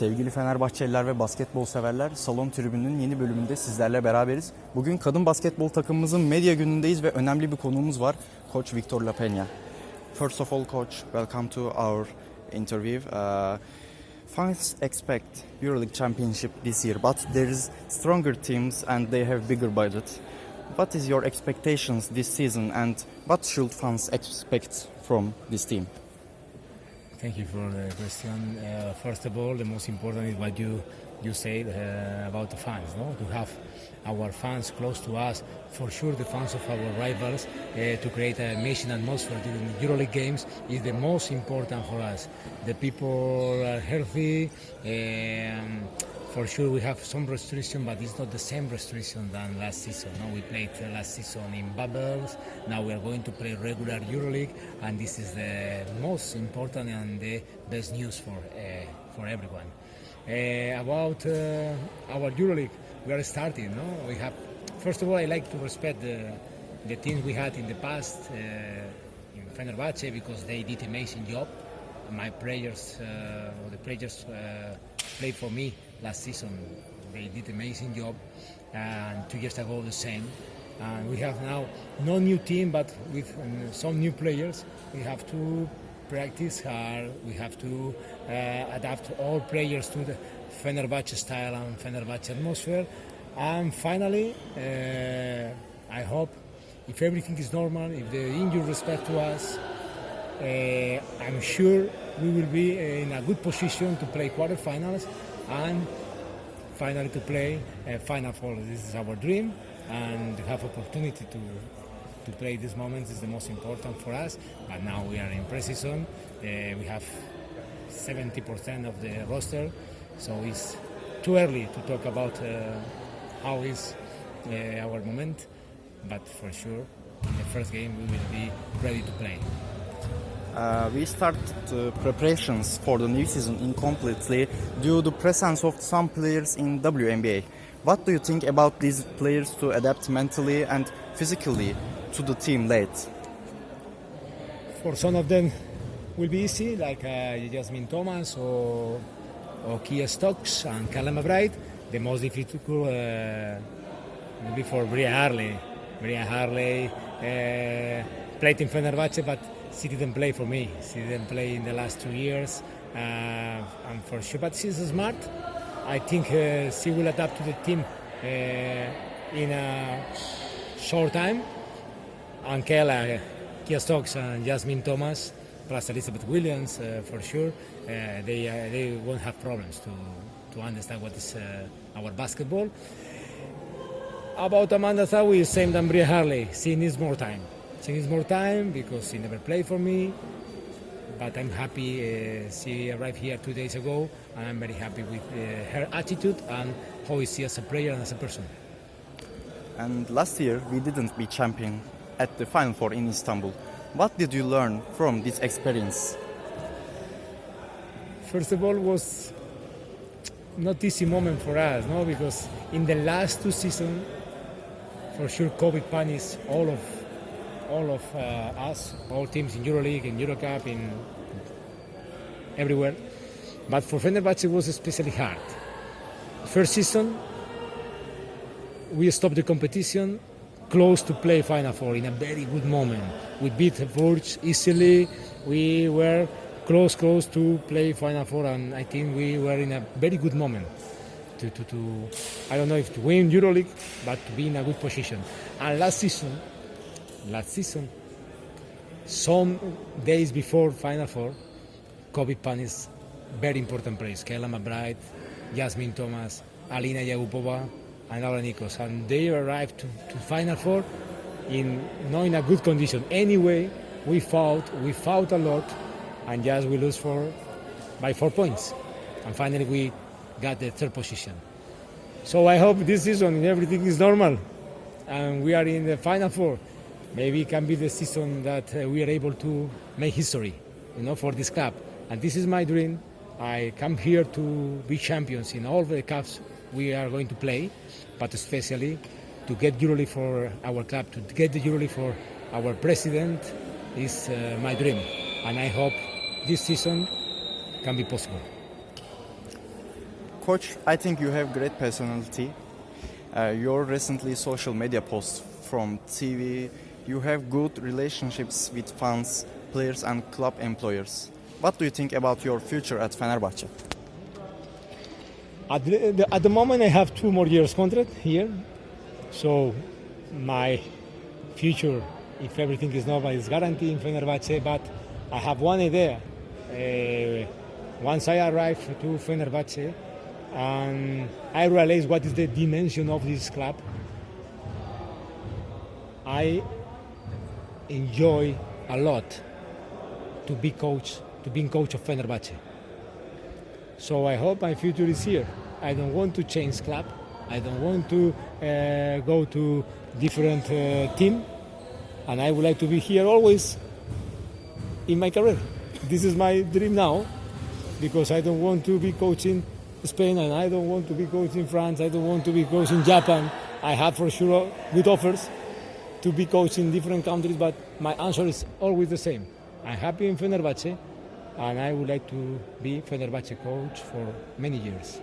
Sevgili Fenerbahçeliler ve basketbol severler, Salon Tribünü'nün yeni bölümünde sizlerle beraberiz. Bugün kadın basketbol takımımızın medya günündeyiz ve önemli bir konuğumuz var. Coach Victor La. First of all, Coach, welcome to our interview. Uh, fans expect EuroLeague Championship this year, but there is stronger teams and they have bigger budget. What is your expectations this season and what should fans expect from this team? Thank you for the question. Uh, first of all, the most important is what you you said uh, about the fans. No, to have our fans close to us. For sure, the fans of our rivals uh, to create a amazing atmosphere during the EuroLeague games is the most important for us. The people are healthy. Um, for sure, we have some restriction, but it's not the same restriction than last season. No, we played last season in bubbles. Now we are going to play regular EuroLeague, and this is the most important and the best news for uh, for everyone. Uh, about uh, our EuroLeague, we are starting. No, we have. First of all, I like to respect the the teams we had in the past uh, in Fenerbahce because they did amazing job. My players, uh, or the players uh, played for me last season. They did amazing job, and two years ago the same. And we have now no new team, but with um, some new players. We have to practice hard. We have to uh, adapt all players to the Fenerbahce style and Fenerbahce atmosphere. And finally, uh, I hope if everything is normal, if the injury respect to us, uh, I'm sure we will be in a good position to play quarterfinals and finally to play uh, final four. This is our dream, and have opportunity to to play these moments is the most important for us. But now we are in pre-season. Uh, we have 70% of the roster, so it's too early to talk about uh, how is uh, our moment. But for sure, in the first game we will be ready to play. Uh, we started uh, preparations for the new season incompletely due to the presence of some players in WNBA. What do you think about these players to adapt mentally and physically to the team late? For some of them, will be easy, like uh, Jasmine Thomas or, or Kiah Stokes and Kayla McBride. The most difficult uh, will be for Bria Hartley. Bria Hartley uh, played in Fenerbahce, but she didn't play for me. She didn't play in the last two years. Uh, and for sure, but she's smart. I think uh, she will adapt to the team uh, in a short time. And Kela, Kiah Stokes and Jasmine Thomas, plus Elizabeth Williams, uh, for sure, uh, they uh, they won't have problems to to understand what is uh, our basketball. About Amanda Zahui, same than Bria Hartley. She needs more time. She needs more time because she never played for me. But I'm happy uh, she arrived here two days ago, and I'm very happy with uh, her attitude and how is she as a player and as a person. And last year we didn't be champion at the Final Four in Istanbul. What did you learn from this experience? First of all, was not easy moment for us, no, because in the last two seasons, for sure, COVID punished all of all of uh, us, all teams in EuroLeague, in EuroCup, in everywhere. But for Fenerbahce, it was especially hard. First season, we stopped the competition close to play Final Four in a very good moment. We beat Bourges easily. We were close, close to play Final Four, and I think we were in a very good moment to, to, to I don't know if to win EuroLeague, but to be in a good position. And last season, last season, some days before Final Four, COVID punished very important players. Kayla McBride, Jasmine Thomas, Alina Yagupova, and Laura Nicholls. And they arrived to, to Final Four in not in a good condition. Anyway, we fought, we fought a lot, and just we lose for by four points. And finally, we got the third position. So I hope this season everything is normal, and we are in the Final Four. Maybe it can be the season that uh, we are able to make history, you know, for this club. And this is my dream. I come here to be champions in all the cups we are going to play, but especially to get EuroLeague for our club, to get the EuroLeague for our president is uh, my dream. And I hope this season can be possible. Coach, I think you have great personality. Uh, your recently social media posts from TV, you have good relationships with fans, players, and club employers. What do you think about your future at Fenerbahce? At the, at the moment, I have two more years contract here, so my future, if everything is normal, is guaranteed in Fenerbahce. But I have one idea. Uh, once I arrive to Fenerbahce, and I realize what is the dimension of this club, I enjoy a lot to be coach, to being coach of Fenerbahce. So I hope my future is here. I don't want to change club. I don't want to uh, go to different uh, team, and I would like to be here always in my career. This is my dream now, because I don't want to be coaching Spain, and I don't want to be coaching France. I don't want to be coaching Japan. I have for sure good offers to be coaching in different countries, but my answer is always the same. I'm happy in Fenerbahce, and I would like to be Fenerbahce coach for many years.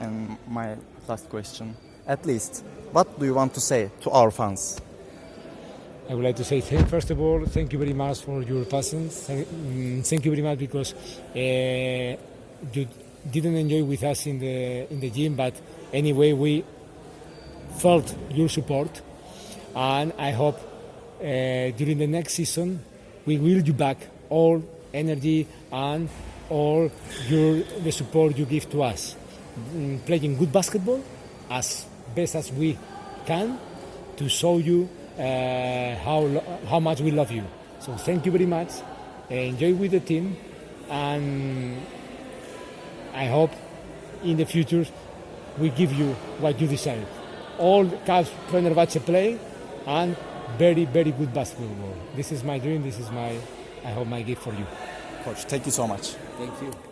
And my last question, at least, what do you want to say to our fans? I would like to say, first of all, thank you very much for your patience. Thank, mm, thank you very much because uh, you didn't enjoy with us in the in the gym, but anyway, we felt your support, and I hope uh, during the next season we will you back all energy and all your the support you give to us, Mm, playing good basketball as best as we can to show you uh, how how much we love you. So thank you very much. Enjoy with the team, and I hope in the future we give you what you deserve. All Cavs Fenerbahce play and very very good basketball. This is my dream. This is my I hope my gift for you. Coach, thank you so much. Thank you.